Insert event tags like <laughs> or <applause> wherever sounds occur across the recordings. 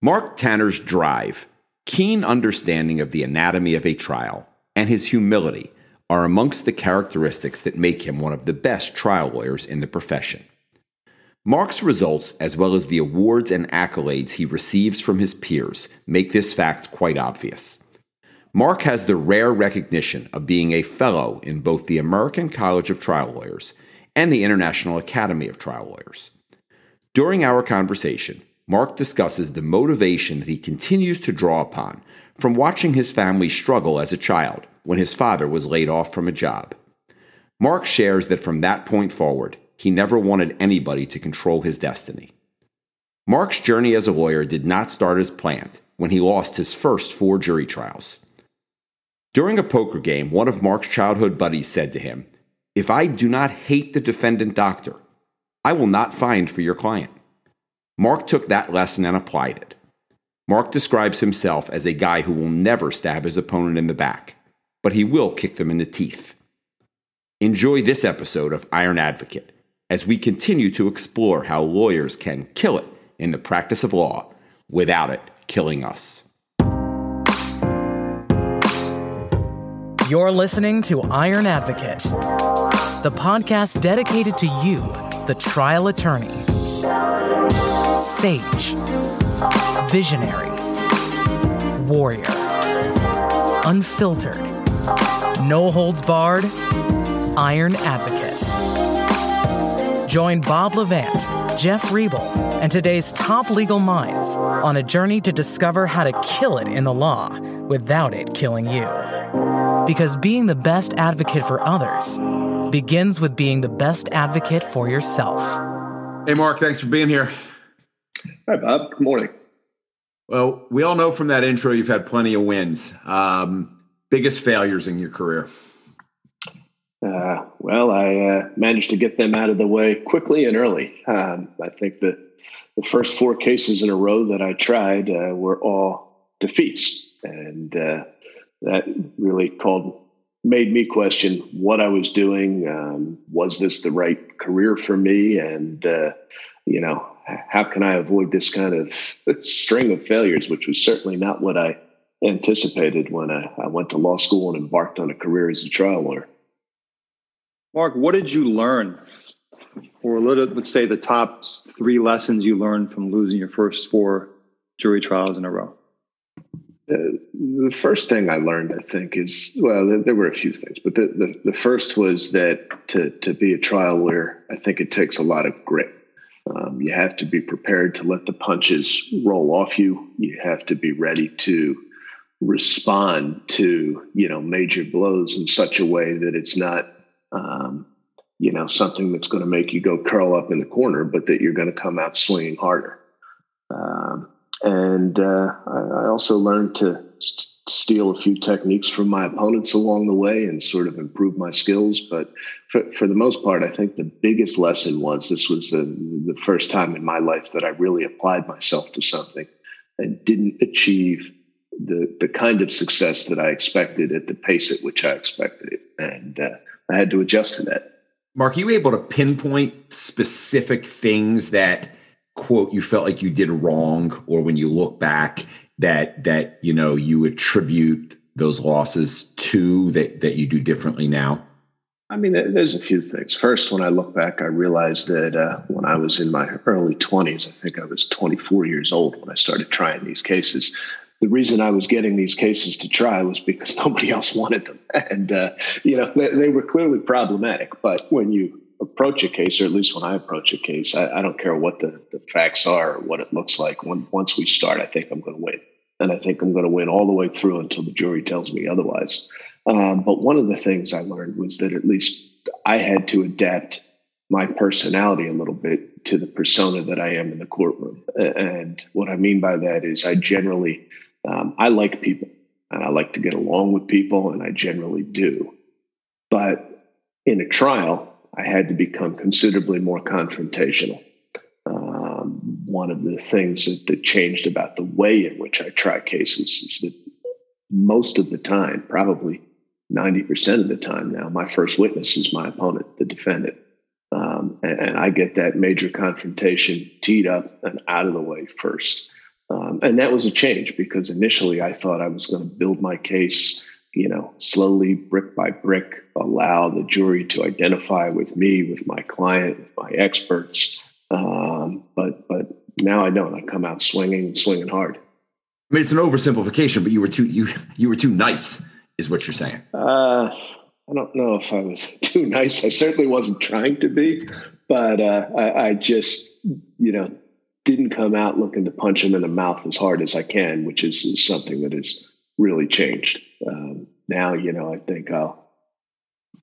Mark Tanner's drive, keen understanding of the anatomy of a trial, and his humility are amongst the characteristics that make him one of the best trial lawyers in the profession. Mark's results, as well as the awards and accolades he receives from his peers, make this fact quite obvious. Mark has the rare recognition of being a fellow in both the American College of Trial Lawyers and the International Academy of Trial Lawyers. During our conversation, Mark discusses the motivation that he continues to draw upon from watching his family struggle as a child when his father was laid off from a job. Mark shares that from that point forward, he never wanted anybody to control his destiny. Mark's journey as a lawyer did not start as planned when he lost his first four jury trials. During a poker game, one of Mark's childhood buddies said to him, If I do not hate the defendant doctor, I will not find for your client. Mark took that lesson and applied it. Mark describes himself as a guy who will never stab his opponent in the back, but he will kick them in the teeth. Enjoy this episode of Iron Advocate as we continue to explore how lawyers can kill it in the practice of law without it killing us. You're listening to Iron Advocate, the podcast dedicated to you, the trial attorney, sage, visionary, warrior, unfiltered, no holds barred, Iron Advocate. Join Bob Levant, Jeff Riebel, and today's top legal minds on a journey to discover how to kill it in the law without it killing you. Because being the best advocate for others begins with being the best advocate for yourself. Hey, Mark, thanks for being here. Hi, Bob. Good morning. Well, we all know from that intro you've had plenty of wins. Um, biggest failures in your career? Uh, well, I uh, managed to get them out of the way quickly and early. Um, I think that the first four cases in a row that I tried uh, were all defeats. And uh, that really called made me question what I was doing. Um, was this the right career for me? And uh, you know, how can I avoid this kind of <laughs> string of failures, which was certainly not what I anticipated when I, I went to law school and embarked on a career as a trial lawyer. Mark, what did you learn, or let's say the top three lessons you learned from losing your first four jury trials in a row? Uh, the first thing I learned, I think, is well, there, there were a few things, but the, the, the, first was that to, to be a trial lawyer, I think it takes a lot of grit. Um, you have to be prepared to let the punches roll off you. You have to be ready to respond to you know major blows in such a way that it's not um, you know something that's going to make you go curl up in the corner, but that you're going to come out swinging harder. Um, and uh, I, also learned to steal a few techniques from my opponents along the way and sort of improve my skills. But for, for the most part, I think the biggest lesson was this was the, the first time in my life that I really applied myself to something and didn't achieve the the kind of success that I expected at the pace at which I expected it, and uh, I had to adjust to that. Mark, are you able to pinpoint specific things that quote you felt like you did wrong or when you look back that that you know you attribute those losses to that that you do differently now i mean there's a few things first when i look back i realized that uh, when i was in my early 20s i think i was 24 years old when i started trying these cases the reason I was getting these cases to try was because <laughs> nobody else wanted them, and uh, you know they, they, were clearly problematic. But when you approach a case, or at least when I approach a case, I, I don't care what the, the facts are or what it looks like. When, once we start, I think I'm going to win. And I think I'm going to win all the way through until the jury tells me otherwise. Um, but one of the things I learned was that at least I had to adapt my personality a little bit to the persona that I am in the courtroom. And what I mean by that is I generally, um, I like people and I like to get along with people, and I generally do. But in a trial, I had to become considerably more confrontational. One of the things that, that changed about the way in which I try cases is that most of the time, probably 90% of the time now, my first witness is my opponent, the defendant. Um, and, and, I get that major confrontation teed up and out of the way first. Um, and that was a change because initially I thought I was going to build my case, you know, slowly, brick by brick, allow the jury to identify with me, with my client, with my experts. Um, but but now I don't. I come out swinging, swinging hard. I mean, it's an oversimplification, but you were too you you were too nice, is what you're saying. Uh, I don't know if I was <laughs> too nice. I certainly wasn't trying to be, but uh, I, I, just, you know, didn't come out looking to punch him in the mouth as hard as I can, which is, is something that has really changed. Um, now, you know, I think I'll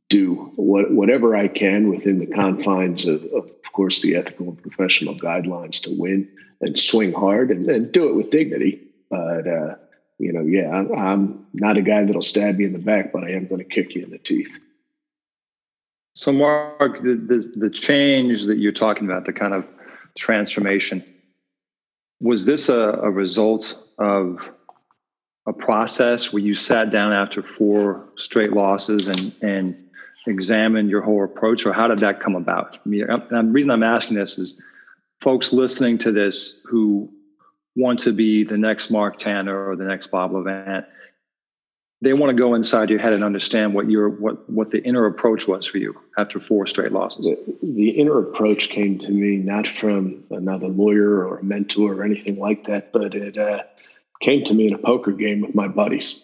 do what, whatever I can within the confines of, of, of course, the ethical and professional guidelines to win and swing hard and, and do it with dignity. But uh, you know, yeah, I'm, I'm not a guy that'll stab you in the back, but I am going to kick you in the teeth. So, Mark, the, the, the change that you're talking about, the kind of transformation, was this a, a result of a process where you sat down after four straight losses and and examined your whole approach, or how did that come about? I mean, the reason I'm asking this is folks listening to this who want to be the next Mark Tanner or the next Bob Levant. They want to go inside your head and understand what your what what the inner approach was for you after four straight losses. The, the inner approach came to me not from another lawyer or a mentor or anything like that, but it uh, came to me in a poker game with my buddies.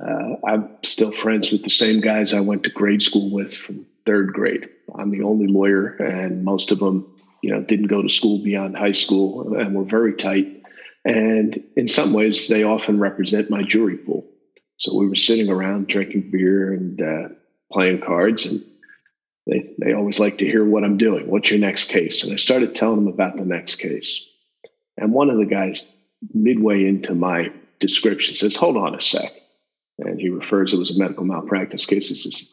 Uh, I'm still friends with the same guys I went to grade school with from third grade. I'm the only lawyer, and most of them, you know, didn't go to school beyond high school, and we're very tight. And in some ways, they often represent my jury pool. So we were sitting around drinking beer and uh, playing cards, and they, they always like to hear what I'm doing. What's your next case? And I started telling them about the next case. And one of the guys, midway into my description, says, Hold on a sec. And he refers it was a medical malpractice case. He says,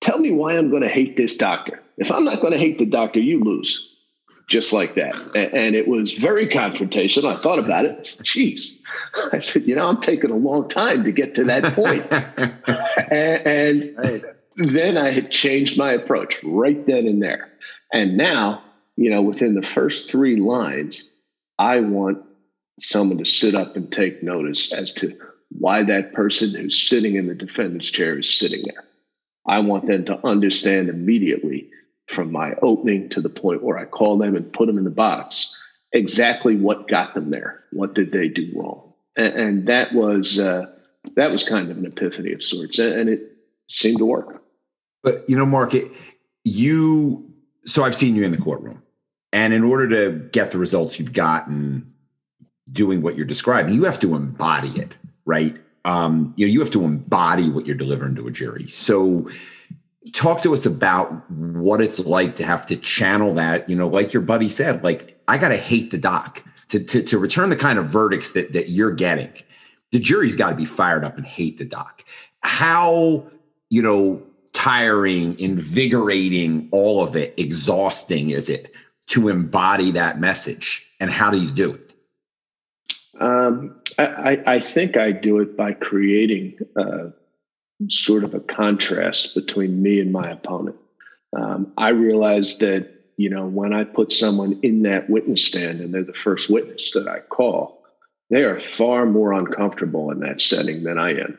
Tell me why I'm going to hate this doctor. If I'm not going to hate the doctor, you lose just like that. And it was very confrontational. I thought about it. Jeez. I said, you know, I'm taking a long time to get to that point. <laughs> and, and then I had changed my approach right then and there. And now, you know, within the first three lines, I want someone to sit up and take notice as to why that person who's sitting in the defendant's chair is sitting there. I want them to understand immediately from my opening to the point where I call them and put them in the box exactly what got them there. What did they do wrong? And, and that was uh, that was kind of an epiphany of sorts, and it seemed to work. But you know, Mark, it, you so I've seen you in the courtroom, and in order to get the results you've gotten doing what you're describing, you have to embody it, right? Um, you know, you have to embody what you're delivering to a jury. So talk to us about what it's like to have to channel that you know like your buddy said like i gotta hate the doc to, to, to return the kind of verdicts that, that you're getting the jury's got to be fired up and hate the doc how you know tiring invigorating all of it exhausting is it to embody that message and how do you do it um, I, I, think I do it by creating uh, sort of a contrast between me and my opponent. Um, I realize that, you know, when I put someone in that witness stand and they're the first witness that I call, they are far more uncomfortable in that setting than I am.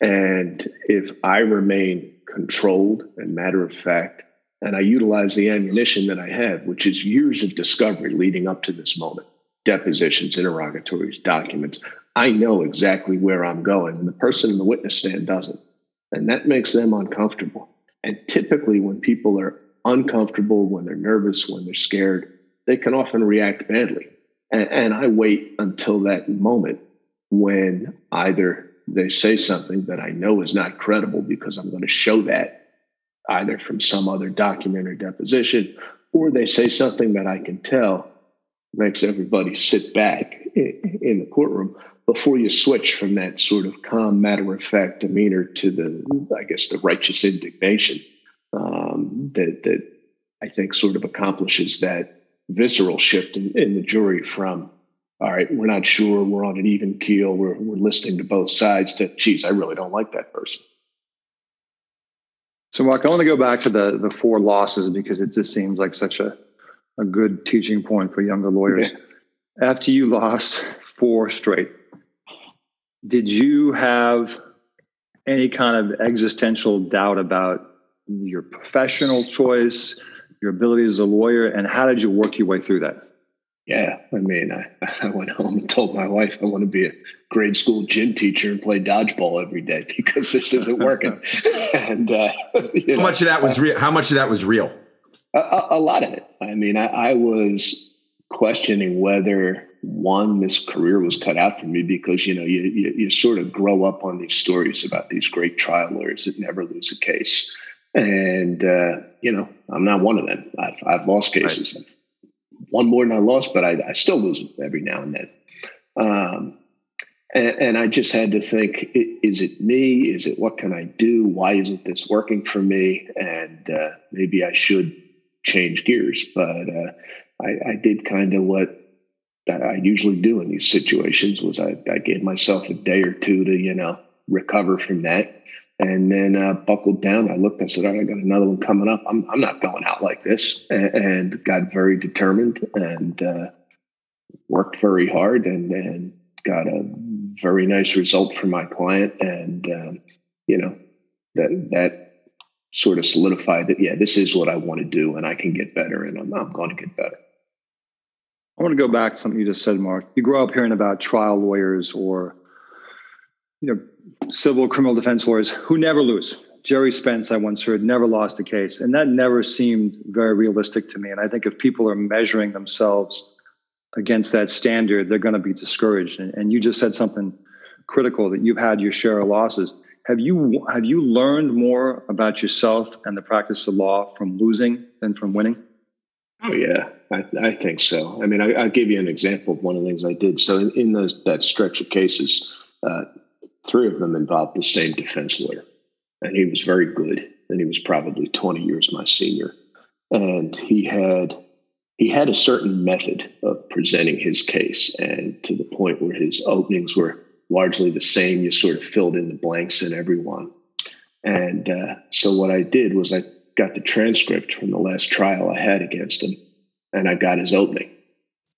And if I remain controlled and matter of fact, and I utilize the ammunition that I have, which is years of discovery leading up to this moment depositions, interrogatories, documents. I know exactly where I'm going, and the person in the witness stand doesn't. And that makes them uncomfortable. And typically, when people are uncomfortable, when they're nervous, when they're scared, they can often react badly. And, and I wait until that moment when either they say something that I know is not credible because I'm going to show that either from some other document or deposition, or they say something that I can tell makes everybody sit back in the courtroom before you switch from that sort of calm, matter of fact demeanor to the, I guess, the righteous indignation um, that that I think sort of accomplishes that visceral shift in, in, the jury from, all right, we're not sure, we're on an even keel, we're we're listening to both sides. To, geez, I really don't like that person. So, Mark, I want to go back to the the four losses because it just seems like such a a good teaching point for younger lawyers. after you lost four straight, did you have any kind of existential doubt about your professional choice, your ability as a lawyer, and how did you work your way through that? Yeah, I mean, I, I went home and told my wife I want to be a grade school gym teacher and play dodgeball every day because this isn't working. <laughs> <laughs> and uh, <laughs> how know, much of that was real? How much of that was real? A, a lot of it. I mean, I, I was questioning whether one this career was cut out for me because you know you, you, you sort of grow up on these stories about these great trial lawyers that never lose a case. And uh, you know i'm not one of them. I've, I've lost cases. Right. one more than i lost but I, I, still lose them every now and then. Um, and, and, i just had to think is it me? Is it what can i do? Why isn't this working for me? And uh, maybe i should change gears but uh, I, I did kind of what I usually do in these situations was I, I gave myself a day or two to, you know, recover from that. And then uh, buckled down. I looked, I said, all right, I got another one coming up. I'm, I'm not going out like this. And, and got very determined and uh, worked very hard and, and got a very nice result for my client. And, um, you know, that, that sort of solidified that, yeah, this is what I want to do and I can get better and I'm, I'm going to get better. I want to go back to something you just said, Mark. You grow up hearing about trial lawyers or you know civil criminal defense lawyers who never lose. Gerry Spence, I once heard, never lost a case, and that never seemed very realistic to me. And I think if people are measuring themselves against that standard, they're going to be discouraged. And, and you just said something critical that you've had your share of losses. Have you have you learned more about yourself and the practice of law from losing than from winning? Oh yeah, I, I think so. I mean, I, will give you an example of one of the things I did. So in, in those that stretch of cases, uh, three of them involved the same defense lawyer, and he was very good, and he was probably twenty years my senior, and he had he had a certain method of presenting his case, and to the point where his openings were largely the same. You sort of filled in the blanks in everyone. And uh, so what I did was I got the transcript from the last trial I had against him, and I got his opening.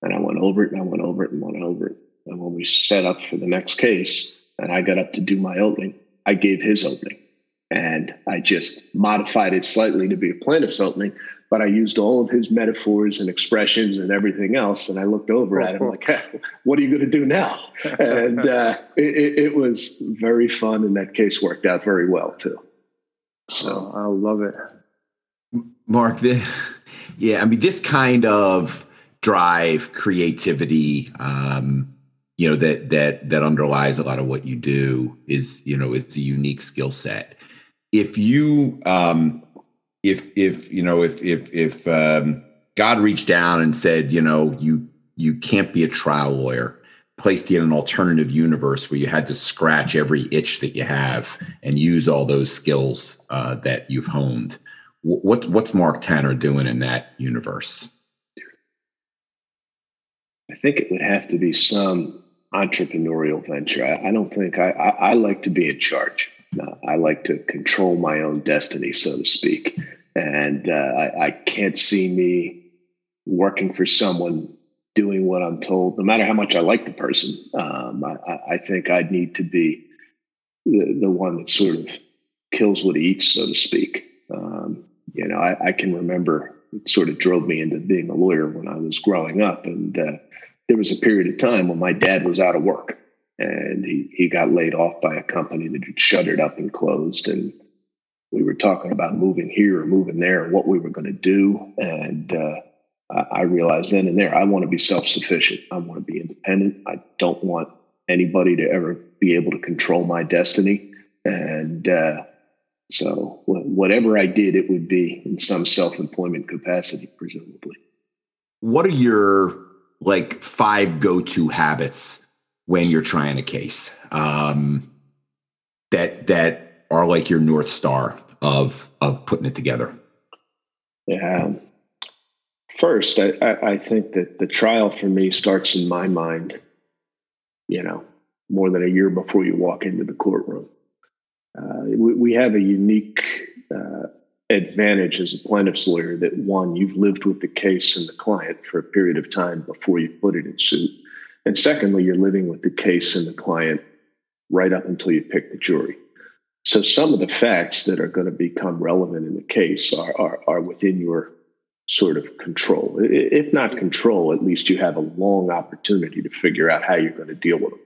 And I went over it and I went over it and went over it. And when we set up for the next case, and I got up to do my opening, I gave his opening. And I just modified it slightly to be a plaintiff's opening, but I used all of his metaphors and expressions and everything else. And I looked over at him like, hey, <laughs> "What are you going to do now?" <laughs> and uh, it, it, was very fun, and that case worked out very well too. So I love it. Mark, the, yeah, I mean, this kind of drive, creativity, um, you know, that that that underlies a lot of what you do is, you know, it's a unique skill set. If you, um, if if you know, if if if um, God reached down and said, you know, you you can't be a trial lawyer, placed you in an alternative universe where you had to scratch every itch that you have and use all those skills uh, that you've honed what, what's Mark Tanner doing in that universe? I think it would have to be some entrepreneurial venture. I, I don't think I, I, I, like to be in charge. I like to control my own destiny, so to speak. And uh, I, I can't see me working for someone doing what I'm told, no matter how much I like the person. Um, I, I, think I'd need to be the, the one that sort of kills what he eats, so to speak. Um, you know, I, I, can remember it sort of drove me into being a lawyer when I was growing up. And uh, there was a period of time when my dad was out of work and he, he got laid off by a company that had shuttered up and closed. And we were talking about moving here or moving there what we were going to do. And uh, I realized then and there, I want to be self sufficient. I want to be independent. I don't want anybody to ever be able to control my destiny. And, uh, so whatever I did, it would be in some self-employment capacity, presumably. What are your like five go-to habits when you're trying a case um, that that are like your north star of of putting it together? Yeah. First, I, I, I think that the trial for me starts in my mind. You know, more than a year before you walk into the courtroom uh, we, we, have a unique uh, advantage as a plaintiff's lawyer that one, you've lived with the case and the client for a period of time before you put it in suit. And secondly, you're living with the case and the client right up until you pick the jury. So some of the facts that are going to become relevant in the case are, are, are within your sort of control. If not control, at least you have a long opportunity to figure out how you're going to deal with them.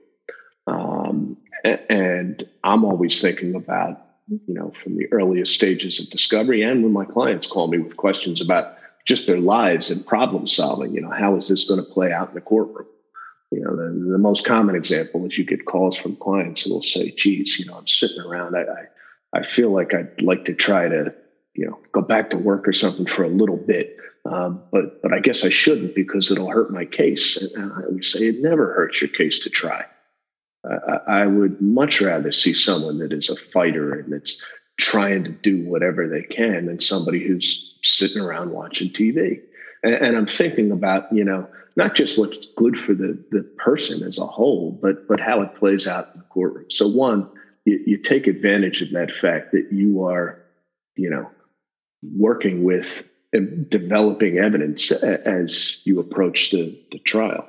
Um, and I'm always thinking about, you know, from the earliest stages of discovery and when my clients call me with questions about just their lives and problem solving, you know, how is this going to play out in the courtroom? You know, the, the most common example is you get calls from clients who will say, geez, you know, I'm sitting around. I, I, I feel like I'd like to try to, you know, go back to work or something for a little bit. Um, but but I guess I shouldn't because it'll hurt my case. And I always say it never hurts your case to try. Uh, I would much rather see someone that is a fighter and that's trying to do whatever they can than somebody who's sitting around watching TV. And, and I'm thinking about you know not just what's good for the the person as a whole, but but how it plays out in the courtroom. So one, you, you take advantage of that fact that you are, you know, working with developing evidence as you approach the, the trial.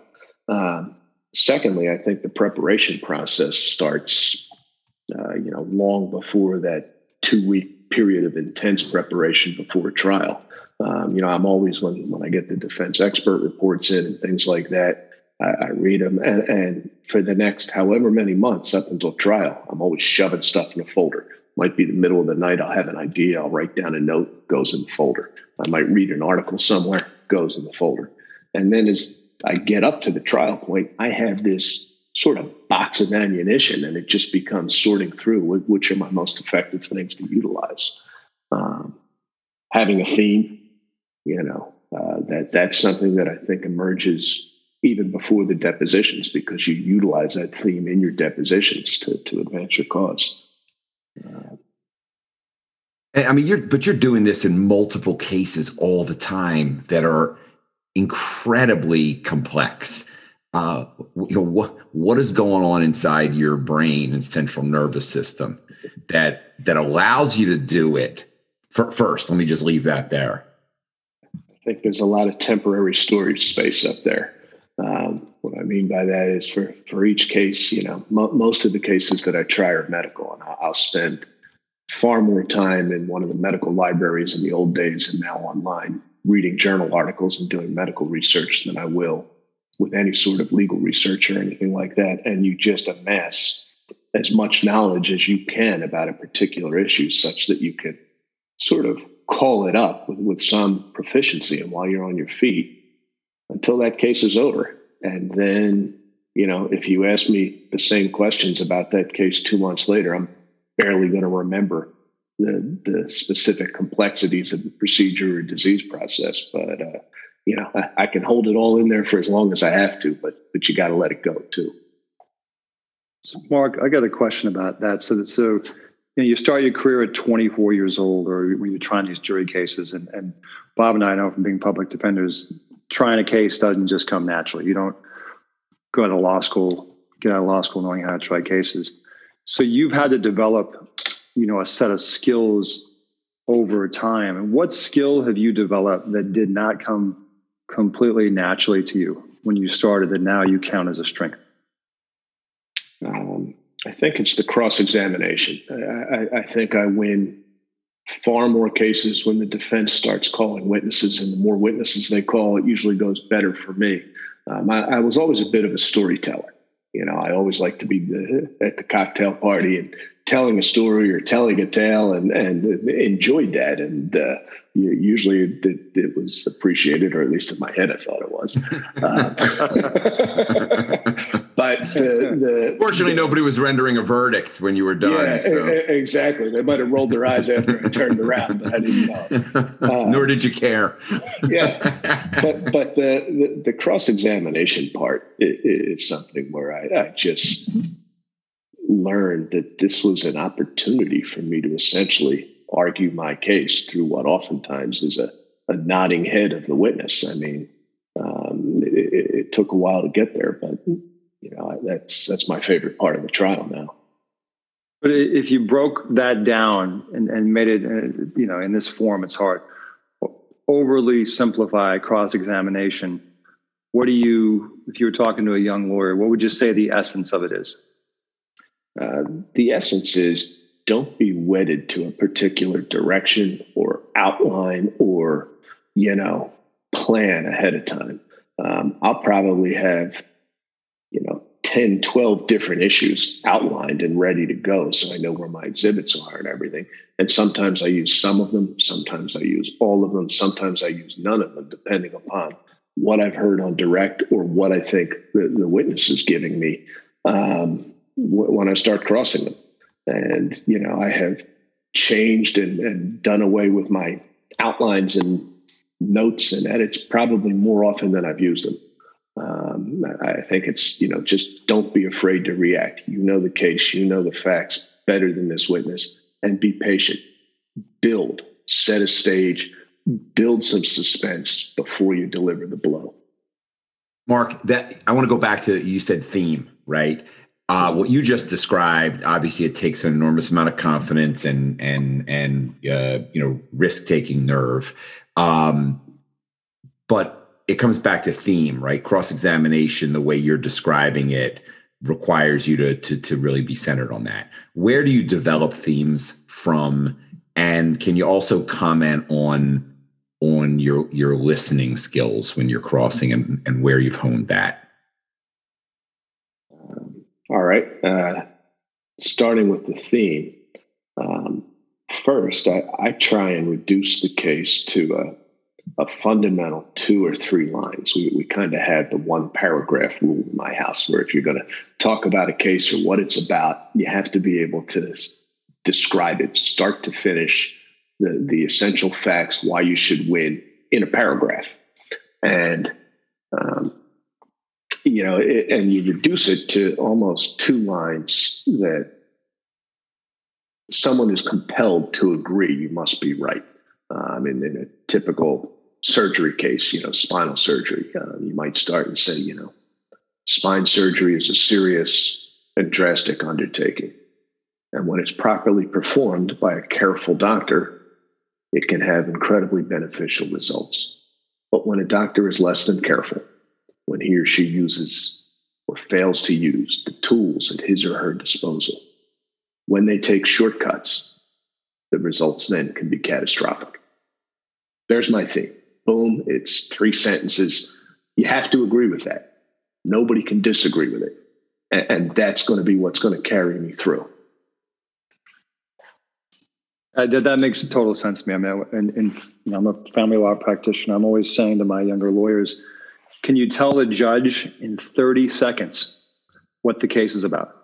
Um, secondly, I think the preparation process starts, uh, you know, long before that two week period of intense preparation before trial. Um, you know, I'm always when when I get the defense expert reports in and things like that, I, I read them, and, and for the next however many months up until trial, I'm always shoving stuff in a folder. Might be the middle of the night. I'll have an idea. I'll write down a note. Goes in the folder. I might read an article somewhere. Goes in the folder. And then as I get up to the trial point, I have this sort of box of ammunition, and it just becomes sorting through which are my most effective things to utilize. Um, having a theme, you know, uh, that that's something that I think emerges even before the depositions because you utilize that theme in your depositions to to advance your cause. Uh, I mean, you're but you're doing this in multiple cases all the time that are incredibly complex. Uh, you know what what is going on inside your brain and central nervous system that that allows you to do it. For, first, let me just leave that there. I think there's a lot of temporary storage space up there. Um, what I mean by that is for for each case, you know, mo- most of the cases that I try are medical, and I'll, I'll spend far more time in one of the medical libraries in the old days and now online reading journal articles and doing medical research than I will with any sort of legal research or anything like that. And you just amass as much knowledge as you can about a particular issue such that you can sort of call it up with, with some proficiency and while you're on your feet until that case is over. And then, you know, if you ask me the same questions about that case two months later, I'm barely going to remember the, the specific complexities of the procedure or disease process. But uh, you know, I, I, can hold it all in there for as long as I have to, but but you got to let it go too. So Mark, I got a question about that. So so you, know, you start your career at 24 years old, or when you're trying these jury cases, and, and Bob and I know from being public defenders, trying a case doesn't just come naturally. You don't go to law school, get out of law school knowing how to try cases. So you've had to develop, you know, a set of skills over time. And what skill have you developed that did not come completely naturally to you when you started that now you count as a strength? I think it's the cross examination. I, I, think I win far more cases when the defense starts calling witnesses, and the more witnesses they call, it usually goes better for me. Um, I, I was always a bit of a storyteller. You know, I always like to be the, at the cocktail party and telling a story or telling a tale and, and enjoyed that. And uh, usually it, it, was appreciated, or at least in my head, I thought it was. Uh, <laughs> but the, the, fortunately, the, nobody was rendering a verdict when you were done. Yeah, so. exactly. They might have rolled their eyes after I turned around, but I didn't know. <laughs> Uh, Nor did you care. yeah, <laughs> but but the the, the cross examination part is, is something where I, I just learned that this was an opportunity for me to essentially argue my case through what oftentimes is a, a nodding head of the witness. I mean, um, it, it, took a while to get there, but you know that's that's my favorite part of the trial now. But if you broke that down and, and made it, uh, you know, in this form, it's hard. Overly simplify cross examination. What do you, if you were talking to a young lawyer, what would you say the essence of it is? Uh, the essence is don't be wedded to a particular direction or outline or, you know, plan ahead of time. Um, I'll probably have, you know, 10, 12 different issues outlined and ready to go. So I know where my exhibits are and everything. And sometimes I use some of them, sometimes I use all of them, sometimes I use none of them, depending upon what I've heard on direct or what I think the, the witness is giving me um, w- when I start crossing them. And, you know, I have changed and, and done away with my outlines and notes and edits probably more often than I've used them. Um, I think it's, you know, just don't be afraid to react. You know the case, you know the facts better than this witness, and be patient. Build, set a stage, build some suspense before you deliver the blow. Mark, that I want to go back to you said theme, right? Uh, what you just described, obviously, it takes an enormous amount of confidence and and and uh, you know risk taking nerve. Um, but it comes back to theme, right? Cross examination, the way you're describing it, requires you to, to to really be centered on that. Where do you develop themes from? And can you also comment on on your your listening skills when you're crossing and, and where you've honed that? Right. Uh, starting with the theme. Um, first, I, I, try and reduce the case to a a fundamental two or three lines. We, we kind of have the one paragraph rule in my house where if you're going to talk about a case or what it's about, you have to be able to describe it start to finish, the, the essential facts, why you should win in a paragraph. And, um, <laughs> you know, it, and you reduce it to almost two lines that someone is compelled to agree you must be right. Um, in, in, a typical surgery case, you know, spinal surgery, uh, you might start and say, you know, spine surgery is a serious and drastic undertaking. And when it's properly performed by a careful doctor, it can have incredibly beneficial results. But when a doctor is less than careful, when he or she uses or fails to use the tools at his or her disposal, when they take shortcuts, the results then can be catastrophic. There's my theme. Boom, it's three sentences. You have to agree with that. Nobody can disagree with it. And, that's going to be what's going to carry me through. Uh, that, that makes total sense to me. I mean, and, and you know, I'm a family law practitioner. I'm always saying to my younger lawyers, can you tell the judge in 30 seconds what the case is about?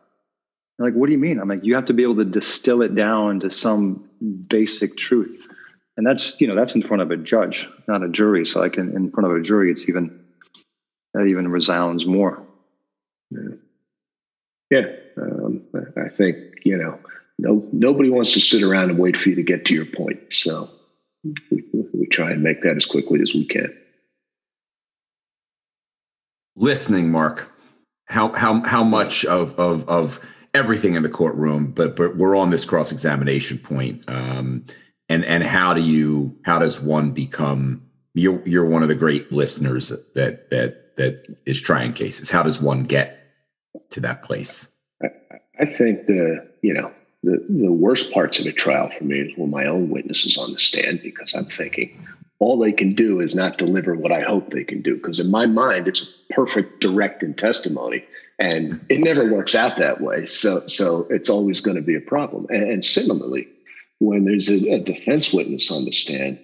Like, what do you mean? I'm like, you have to be able to distill it down to some basic truth and that's you know that's in front of a judge, not a jury. So like in, in front of a jury, it's even that even resounds more. Yeah, yeah. Um, I think you know no nobody wants to sit around and wait for you to get to your point. So we, <laughs> we try and make that as quickly as we can. Listening, Mark. How how how much of of of everything in the courtroom, but but we're on this cross examination point. Um, and and how do you how does one become you're you're one of the great listeners that that that is trying cases how does one get to that place i, I think the you know the the worst parts of a trial for me is when my own witness is on the stand because i'm thinking all they can do is not deliver what i hope they can do because in my mind it's a perfect direct and testimony and it never works out that way so so it's always going to be a problem and, and similarly when there's a, a, defense witness on the stand,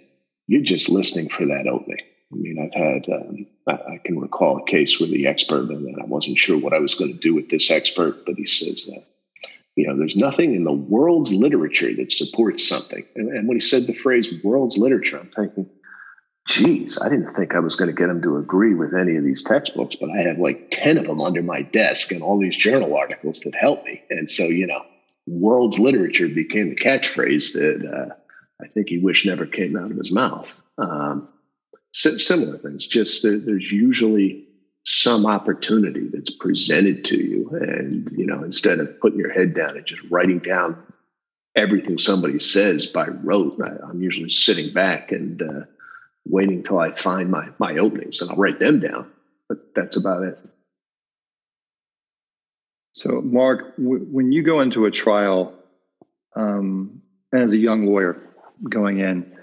you're just listening for that opening. I mean, I've had, um, I, I, can recall a case where the expert, and I wasn't sure what I was going to do with this expert, but he says, uh, you know, there's nothing in the world's literature that supports something. And, and when he said the phrase world's literature, I'm thinking, geez, I didn't think I was going to get him to agree with any of these textbooks, but I have like 10 of them under my desk and all these journal articles that help me. And so, you know, world's literature became the catchphrase that uh, I think he wished never came out of his mouth. Um, similar things, just there, there's usually some opportunity that's presented to you and you know instead of putting your head down and just writing down everything somebody says by rote I, am usually sitting back and uh, waiting till i find my my openings and i'll write them down but that's about it so mark w- when you go into a trial um, as a young lawyer going in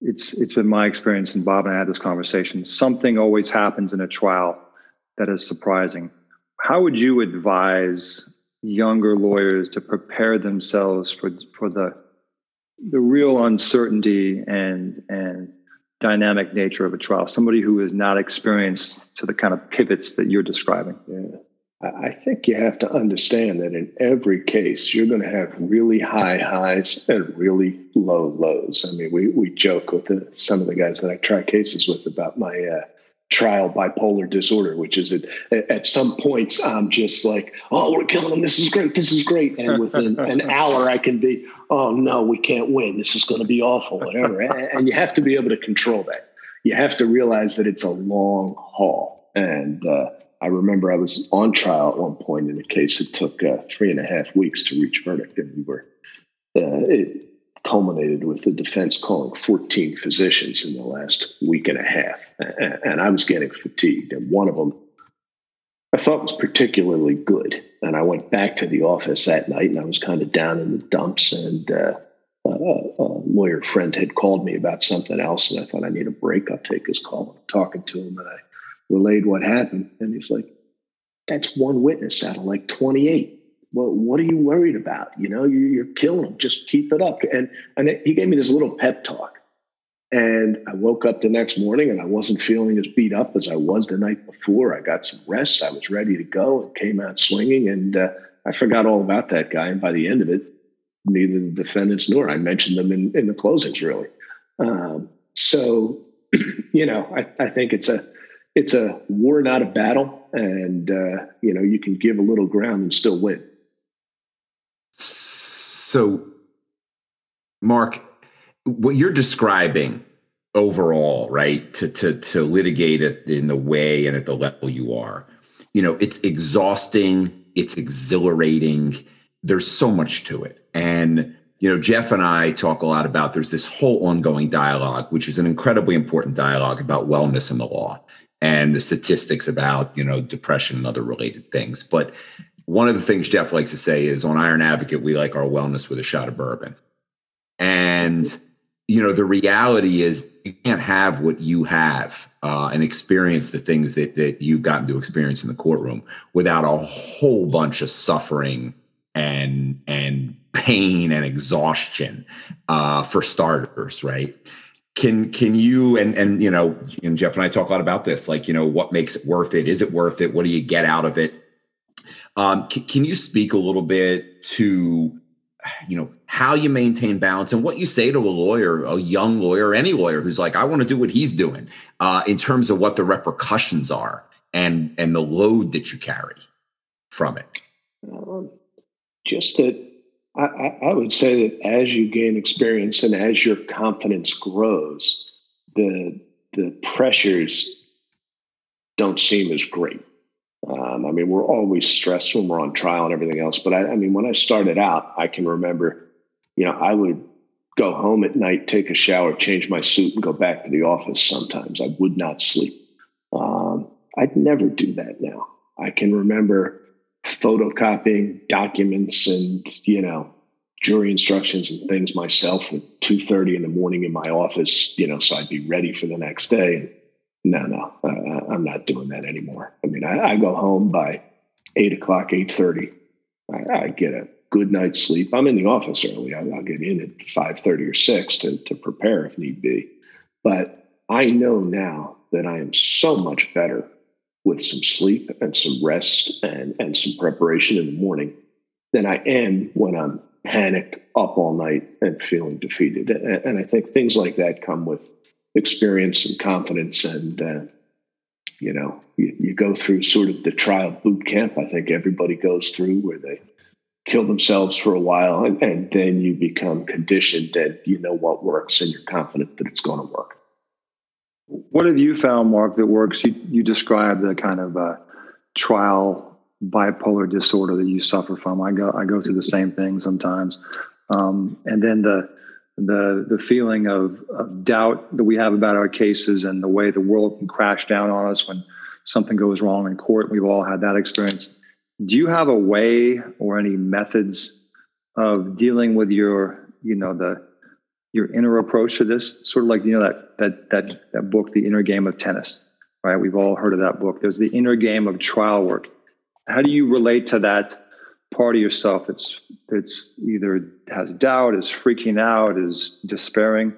it's it's been my experience, and Bob and I had this conversation. Something always happens in a trial that is surprising. How would you advise younger lawyers to prepare themselves for for the the real uncertainty and and dynamic nature of a trial? Somebody who is not experienced to the kind of pivots that you're describing. Yeah. I think you have to understand that in every case, you're going to have really high highs and really low lows. I mean, we, we joke with the, some of the guys that I try cases with about my uh, trial bipolar disorder, which is at, at some points I'm just like, oh, we're killing them. This is great. This is great. And within an <laughs> hour, I can be, oh, no, we can't win. This is going to be awful, whatever. and you have to be able to control that. You have to realize that it's a long haul. And, uh, I remember I was on trial at one point in a case. It took uh, three and a half weeks to reach verdict, and we were. Uh, it culminated with the defense calling 14 physicians in the last week and a half, and, I was getting fatigued. And one of them, I thought was particularly good. And I went back to the office that night, and I was kind of down in the dumps. And uh, a, a lawyer friend had called me about something else, and I thought I need a break. I'll take his call. I'm talking to him, and I relayed what happened. And he's like, that's one witness out of like 28. Well, what are you worried about? You know, you, are killing them. Just keep it up. And, and he gave me this little pep talk. And I woke up the next morning and I wasn't feeling as beat up as I was the night before. I got some rest. I was ready to go and came out swinging. And uh, I forgot all about that guy. And by the end of it, neither the defendants nor I mentioned them in, in the closings, really. Um, so, <clears throat> you know, I, I think it's a, it's a war, not a battle, and uh, you know you can give a little ground and still win. So, Mark, what you're describing overall, right, to to to litigate it in the way and at the level you are, you know, it's exhausting, it's exhilarating. There's so much to it, and you know, Jeff and I talk a lot about there's this whole ongoing dialogue, which is an incredibly important dialogue about wellness in the law and the statistics about you know depression and other related things but one of the things jeff likes to say is on iron advocate we like our wellness with a shot of bourbon. And you know the reality is you can't have what you have uh, and experience the things that, that you've gotten to experience in the courtroom without a whole bunch of suffering and and pain and exhaustion uh, for starters right? Can can you and and you know and jeff and i talk a lot about this like you know what makes it worth it? Is it worth it? What do you get out of it um, can, can you speak a little bit to you know how you maintain balance and what you say to a lawyer a young lawyer any lawyer who's like i want to do what he's doing uh, in terms of what the repercussions are and and the load that you carry from it um, just that I, I, would say that as you gain experience and as your confidence grows, the the pressures don't seem as great. Um, I mean, we're always stressed when we're on trial and everything else. But I, I mean, when I started out, I can remember, you know, I would go home at night, take a shower, change my suit, and go back to the office. Sometimes I would not sleep. Um, I'd never do that now. I can remember photocopying documents and you know jury instructions and things myself at 2.30 in the morning in my office you know so i'd be ready for the next day no no i'm not doing that anymore. I mean I, I, go home by 8 o'clock 8.30 I, I, get a good night's sleep. I'm in the office early. I, will get in at 5.30 or 6 to, to prepare if need be. But i know now that i am so much better with some sleep and some rest and, and some preparation in the morning than I am when I'm panicked up all night and feeling defeated. And, and I think things like that come with experience and confidence. And, uh, you know, you, you go through sort of the trial boot camp, I think everybody goes through where they kill themselves for a while and, and then you become conditioned that you know what works and you're confident that it's going to work. What have you found, Mark, that works? You, you described the kind of uh, trial bipolar disorder that you suffer from. I go I go through the same thing sometimes, um, and then the the the feeling of, of doubt that we have about our cases and the way the world can crash down on us when something goes wrong in court. We've all had that experience. Do you have a way or any methods of dealing with your you know the your inner approach to this? Sort of like you know that that that that book, The Inner Game of Tennis. Right, we've all heard of that book. There's the inner game of trial work how do you relate to that part of yourself that's it's either has doubt is freaking out is despairing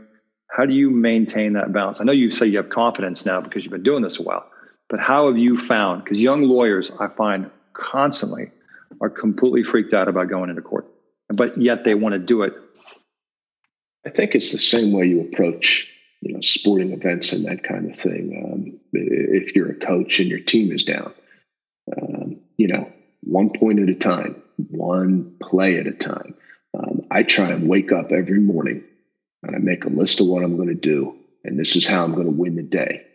how do you maintain that balance? I know you say you have confidence now because you've been doing this a while but how have you found? Because young lawyers i find constantly are completely freaked out about going into court but yet they want to do it. I think it's the same way you approach you know sporting events and that kind of thing. Um, if you're a coach and your team is down um, you know, one point at a time, one play at a time. Um, I try and wake up every morning and I make a list of what I'm going to do. And this is how I'm going to win the day.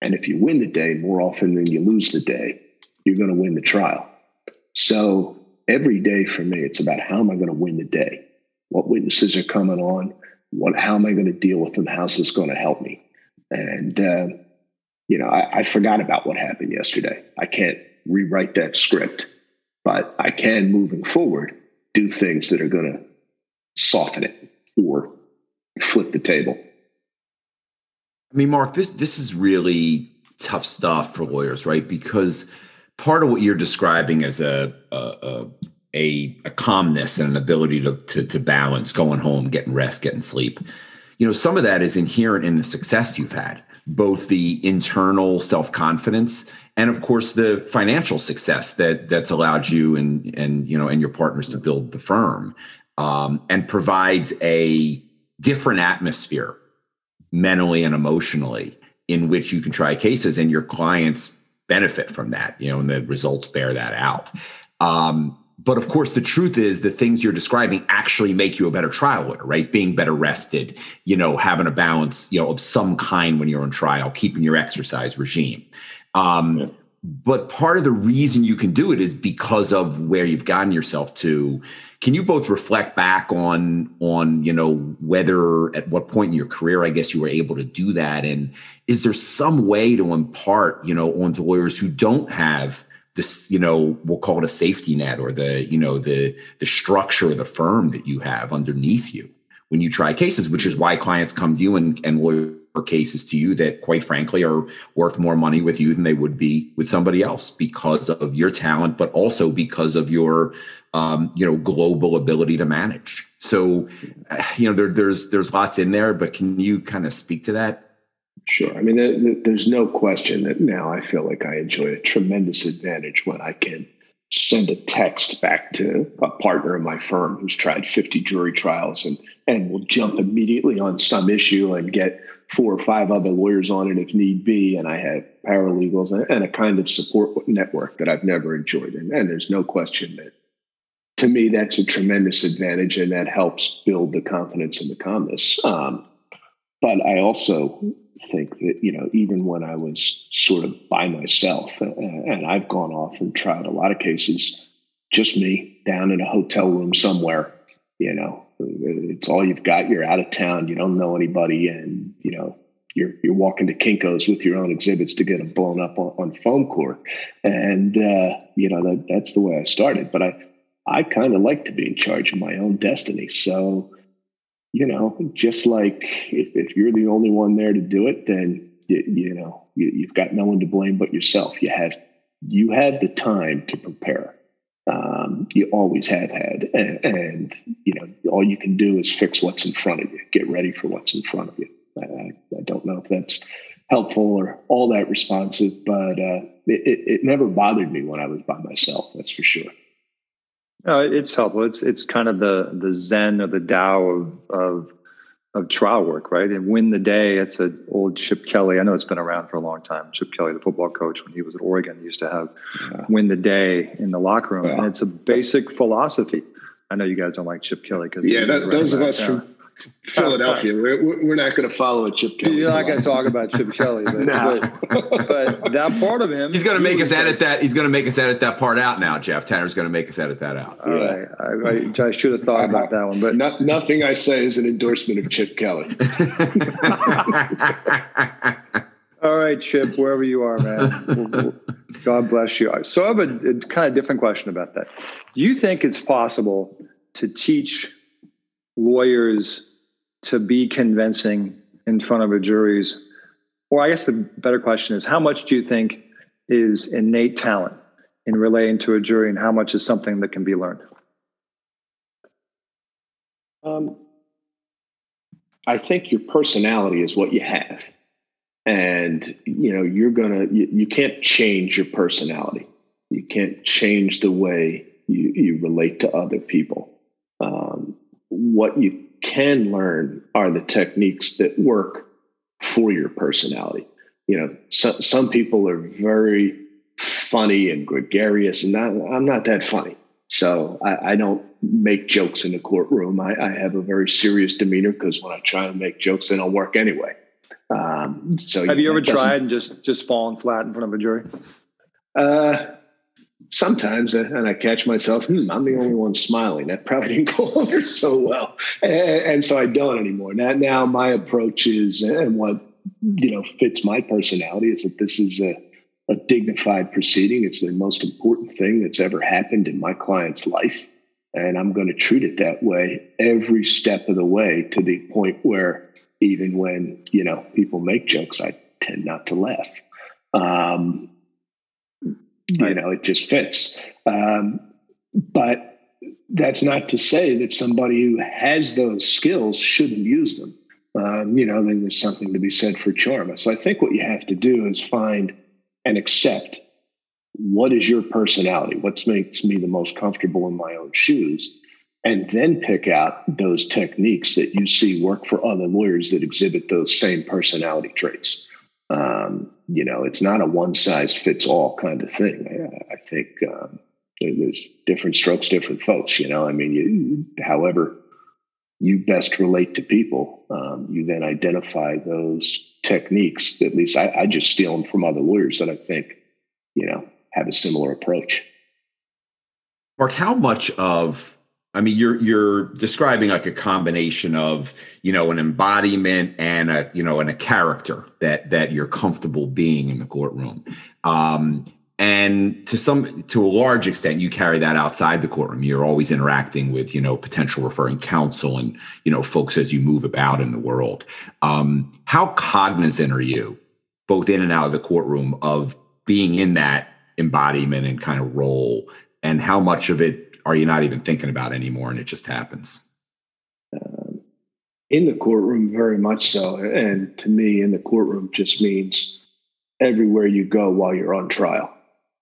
And if you win the day more often than you lose the day, you're going to win the trial. So every day for me, it's about how am I going to win the day? What witnesses are coming on? What? How am I going to deal with them? How's this going to help me? And uh, you know, I, I forgot about what happened yesterday. I can't rewrite that script, but I can moving forward do things that are going to soften it or flip the table. I mean, Mark, this this is really tough stuff for lawyers, right? Because part of what you're describing as a a, a, a calmness and an ability to, to to balance going home, getting rest, getting sleep. You know, some of that is inherent in the success you've had, both the internal self confidence and of course the financial success that that's allowed you and and you know and your partners to build the firm um, and provides a different atmosphere mentally and emotionally in which you can try cases and your clients benefit from that you know and the results bear that out. Um, but of course the truth is the things you're describing actually make you a better trial lawyer right? Being better rested you know having a balance you know of some kind when you're on trial keeping your exercise regime um, yeah. But part of the reason you can do it is because of where you've gotten yourself to. Can you both reflect back on on you know whether at what point in your career I guess you were able to do that, and is there some way to impart you know onto lawyers who don't have this you know we'll call it a safety net or the you know the the structure of the firm that you have underneath you when you try cases, which is why clients come to you and and lawyer cases to you that quite frankly are worth more money with you than they would be with somebody else because of your talent but also because of your um, you know global ability to manage. So you know there, there's there's lots in there but can you kind of speak to that? Sure. I mean there's no question that now i feel like i enjoy a tremendous advantage when i can send a text back to a partner in my firm who's tried 50 jury trials and and will jump immediately on some issue and get four or five other lawyers on it if need be. And I had paralegals and, a kind of support network that I've never enjoyed. And, and there's no question that to me, that's a tremendous advantage and that helps build the confidence and the calmness. Um, but I also think that, you know, even when I was sort of by myself, and I've gone off and tried a lot of cases, just me down in a hotel room somewhere, you know, it's all you've got. You're out of town. You don't know anybody, and you know you're you're walking to Kinkos with your own exhibits to get them blown up on, on foam core, and uh, you know that that's the way I started. But I I kind of like to be in charge of my own destiny. So you know, just like if, if you're the only one there to do it, then you, you know you, you've got no one to blame but yourself. You have you have the time to prepare um, you always have had. And, and, you know, all you can do is fix what's in front of you, get ready for what's in front of you. I, I don't know if that's helpful or all that responsive, but uh, it, it never bothered me when I was by myself. That's for sure. No, it's helpful. It's it's kind of the the Zen or the Tao of of of trial work, right? And win the day. It's an old Chip Kelly. I know it's been around for a long time. Chip Kelly, the football coach, when he was at Oregon, used to have yeah. win the day in the locker room, yeah. and it's a basic philosophy. I know you guys don't like Chip Kelly because yeah, that, those of us from Philadelphia. We're, we're not going to follow a Chip Kelly. You're not going to talk about Chip Kelly, but, <laughs> no. but, but, that part of him. He's going to make us edit that. He's going to make us edit that part out now. Jeff Tanner's going to make us edit that out. All yeah. right. I, I, I, should have thought about that one, but no, nothing I say is an endorsement of Chip Kelly. <laughs> All right, Chip, wherever you are, man. God bless you. So I have a, a kind of different question about that. Do you think it's possible to teach lawyers to be convincing in front of a jury's or i guess the better question is how much do you think is innate talent in relating to a jury and how much is something that can be learned? Um, i think your personality is what you have. And you know you're gonna you, you can't change your personality. You can't change the way you, you relate to other people. Um, what you can learn are the techniques that work for your personality. You know, so, some people are very funny and gregarious, and not, I'm not that funny. So I, I, don't make jokes in the courtroom. I, I have a very serious demeanor because when I try and make jokes, they don't work anyway. Um, so have you, you ever tried and just just fallen flat in front of a jury? Uh, sometimes and I catch myself, hmm, I'm the only one smiling. That probably <laughs> didn't go over so well. And, and, so I don't anymore. Now, now my approach is, and what, you know, fits my personality is that this is a, a dignified proceeding. It's the most important thing that's ever happened in my client's life. And I'm going to treat it that way every step of the way to the point where even when, you know, people make jokes, I tend not to laugh. Um, you know, it just fits. Um, but that's not to say that somebody who has those skills shouldn't use them. Um, you know, there's something to be said for charm. So I think what you have to do is find and accept what is your personality, what makes me the most comfortable in my own shoes, and then pick out those techniques that you see work for other lawyers that exhibit those same personality traits. Um, you know, it's not a one size fits all kind of thing. I, I think um, there's different strokes, different folks. You know, I mean, you, however you best relate to people, um, you then identify those techniques. At least I, I just steal them from other lawyers that I think, you know, have a similar approach. Mark, how much of I mean, you're you're describing like a combination of you know an embodiment and a you know and a character that that you're comfortable being in the courtroom, um, and to some to a large extent, you carry that outside the courtroom. You're always interacting with you know potential referring counsel and you know folks as you move about in the world. Um, how cognizant are you, both in and out of the courtroom, of being in that embodiment and kind of role, and how much of it are you not even thinking about anymore and it just happens? Um, in the courtroom, very much so. And to me, in the courtroom just means everywhere you go while you're on trial.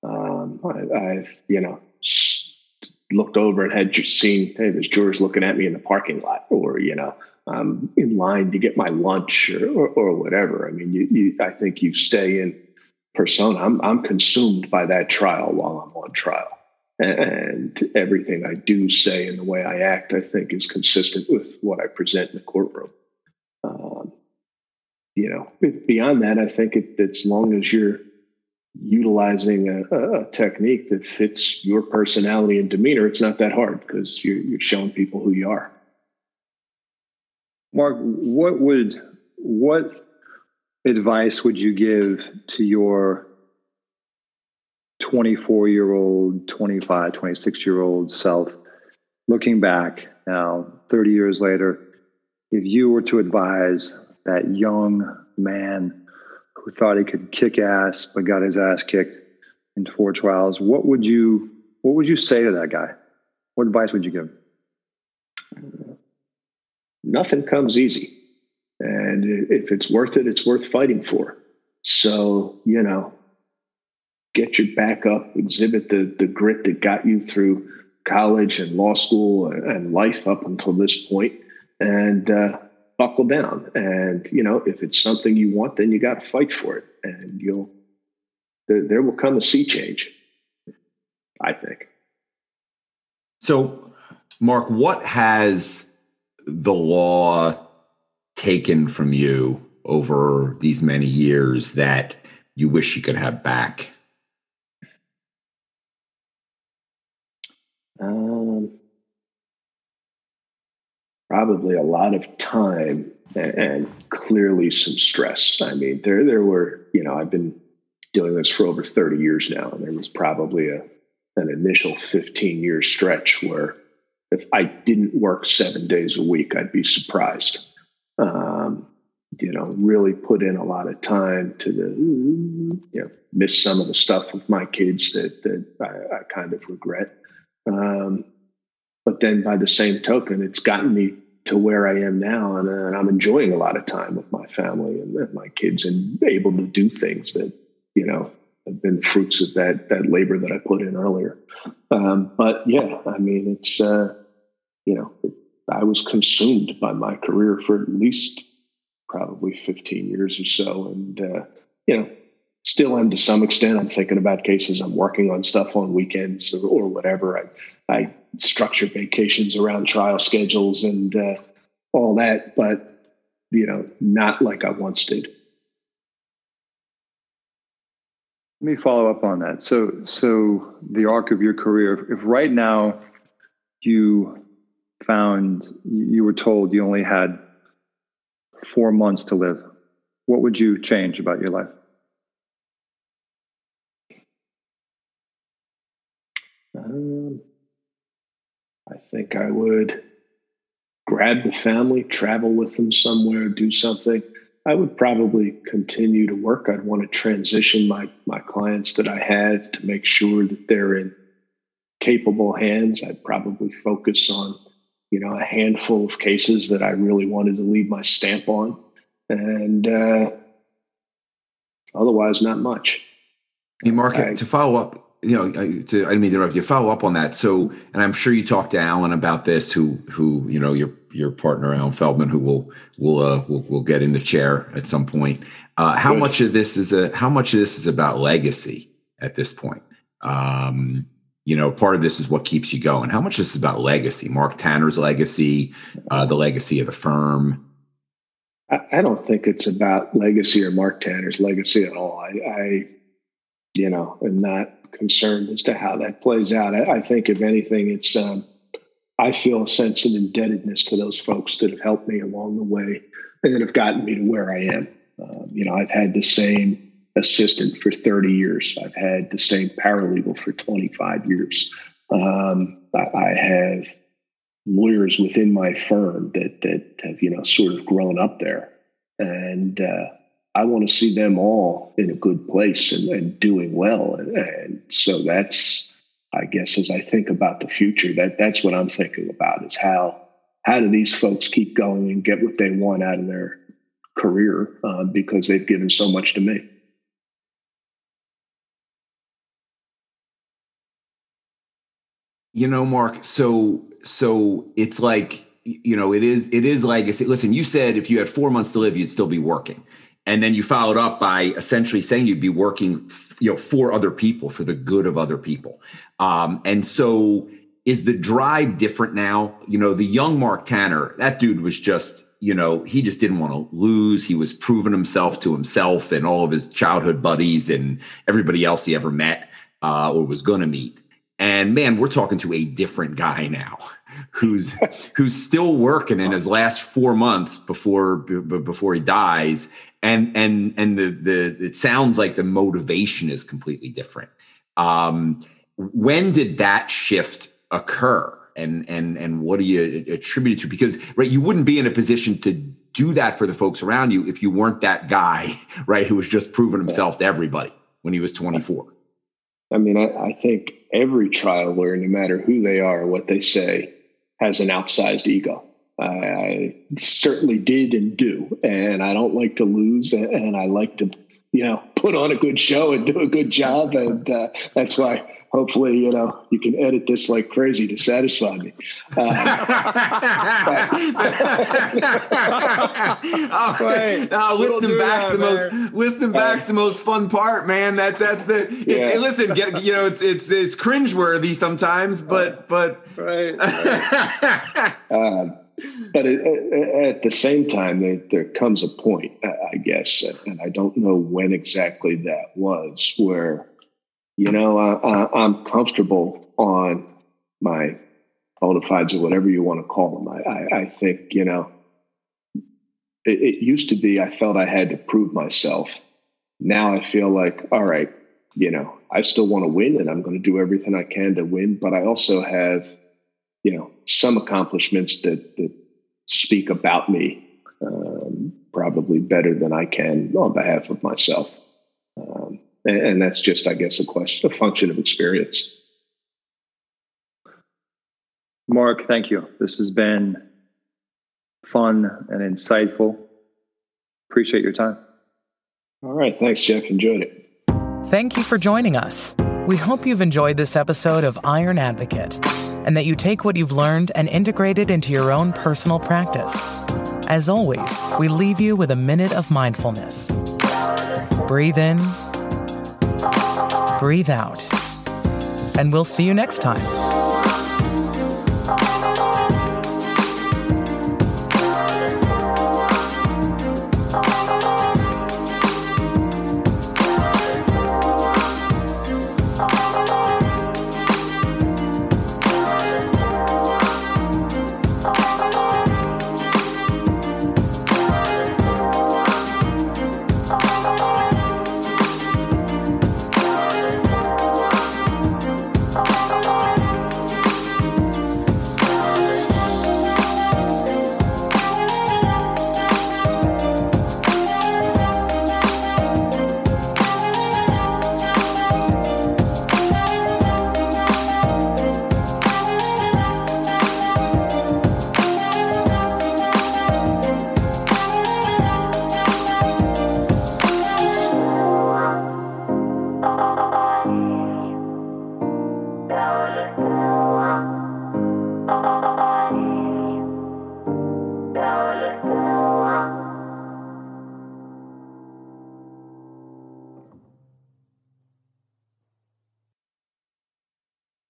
Um, I, have you know, looked over and had just seen, hey, there's jurors looking at me in the parking lot, or, you know, I'm in line to get my lunch or, or, or whatever. I mean, you, you, I think you stay in persona. I'm, I'm consumed by that trial while I'm on trial and everything I do say and the way I act, I think, is consistent with what I present in the courtroom. Um, you know, beyond that, I think it, as long as you're utilizing a, a, technique that fits your personality and demeanor, it's not that hard because you're, you're showing people who you are. Mark, what would what advice would you give to your 24 year old, 25, 26 year old self, looking back now, 30 years later, if you were to advise that young man who thought he could kick ass but got his ass kicked in four trials, what would you what would you say to that guy? What advice would you give? Nothing comes easy. And if it's worth it, it's worth fighting for. So, you know, get your back up, exhibit the the grit that got you through college and law school and life up until this point, and uh, buckle down. And you know, if it's something you want, then you got to fight for it, and you'll there, there will come a sea change. I think. So, Mark, what has the law taken from you over these many years that you wish you could have back? Um, probably a lot of time and, and, clearly some stress. I mean, there there were, you know, I've been doing this for over 30 years now, and there was probably a an initial 15 year stretch where if I didn't work seven days a week, I'd be surprised. Um, you know, really put in a lot of time to the, you know, miss some of the stuff with my kids that, that I, I kind of regret. Um, but then by the same token, it's gotten me to where I am now. And, and I'm enjoying a lot of time with my family and, and, my kids and able to do things that, you know, have been fruits of that, that labor that I put in earlier. Um, but yeah, I mean, it's, uh, you know, it, I was consumed by my career for at least probably 15 years or so. And, uh, you know, still am to some extent. I'm thinking about cases. I'm working on stuff on weekends or, or whatever. I, I structure vacations around trial schedules and uh, all that, but, you know, not like I once did. Let me follow up on that. So, so the arc of your career, if right now you found you were told you only had four months to live, what would you change about your life? Think I would grab the family, travel with them somewhere, do something. I would probably continue to work. I'd want to transition my my clients that I have to make sure that they're in capable hands. I'd probably focus on you know, a handful of cases that I really wanted to leave my stamp on, and uh, otherwise, not much. Hey, Mark, I, to follow up, you know, to I didn't mean to interrupt you. Follow up on that. So, and I'm sure you talked to Alan about this, who who you know your your partner Alan Feldman, who will will uh, will, will get in the chair at some point. Uh, how Good. much of this is a how much of this is about legacy at this point? Um, you know, part of this is what keeps you going. How much is this about legacy? Mark Tanner's legacy, uh, the legacy of the firm. I, I, don't think it's about legacy or Mark Tanner's legacy at all. I, I you know, am not concerned as to how that plays out. I, I think, if anything, it's um, I feel a sense of indebtedness to those folks that have helped me along the way and that have gotten me to where I am. Um, you know, I've had the same assistant for 30 years. I've had the same paralegal for 25 years. Um, I, I, have lawyers within my firm that that have you know sort of grown up there, and uh, I want to see them all in a good place and, and doing well. And, and, so that's, I guess, as I think about the future, that that's what I'm thinking about is how how do these folks keep going and get what they want out of their career uh, because they've given so much to me. You know, Mark, so so it's like you know, it is it is legacy. Listen, you said if you had four months to live, you'd still be working. And then you followed up by essentially saying you'd be working, you know, for other people, for the good of other people. Um, and so is the drive different now? You know, the young Mark Tanner, that dude was just, you know, he just didn't want to lose. He was proving himself to himself and all of his childhood buddies and everybody else he ever met uh, or was going to meet. And man, we're talking to a different guy now who's who's still working in his last 4 months before before he dies and and and the the it sounds like the motivation is completely different. Um when did that shift occur? And and and what do you attribute it to? Because right, you wouldn't be in a position to do that for the folks around you if you weren't that guy, <laughs> right, who was just proving himself to everybody when he was 24. I mean, I, I, think every trial lawyer, no matter who they are, what they say, has an outsized ego. I, I certainly did and do, and I don't like to lose, and I like to, you know, put on a good show and do a good job, and uh, that's why hopefully, you know, you can edit this like crazy to satisfy me. <laughs> Oh, right. <laughs> oh, listening back's the most listening back's uh, the most fun part, man. That that's the yeah. listen, get you know, it's it's it's cringeworthy sometimes, but but right. right. <laughs> um, but it, at the same time, there, there comes a point, I guess, and I don't know when exactly that was, where, you know, I, am comfortable on my bona or whatever you want to call them. I, I, I think, you know, it, it used to be I felt I had to prove myself. Now I feel like, all right, you know, I still want to win and I'm going to do everything I can to win, but I also have, you know, some accomplishments that, that speak about me um, probably better than I can on behalf of myself. And, and, that's just, I guess, a question, a function of experience. Mark, thank you. This has been fun and insightful. Appreciate your time. All right. Thanks, Jeff. Enjoyed it. Thank you for joining us. We hope you've enjoyed this episode of Iron Advocate and that you take what you've learned and integrate it into your own personal practice. As always, we leave you with a minute of mindfulness. Breathe in, breathe out, and we'll see you next time.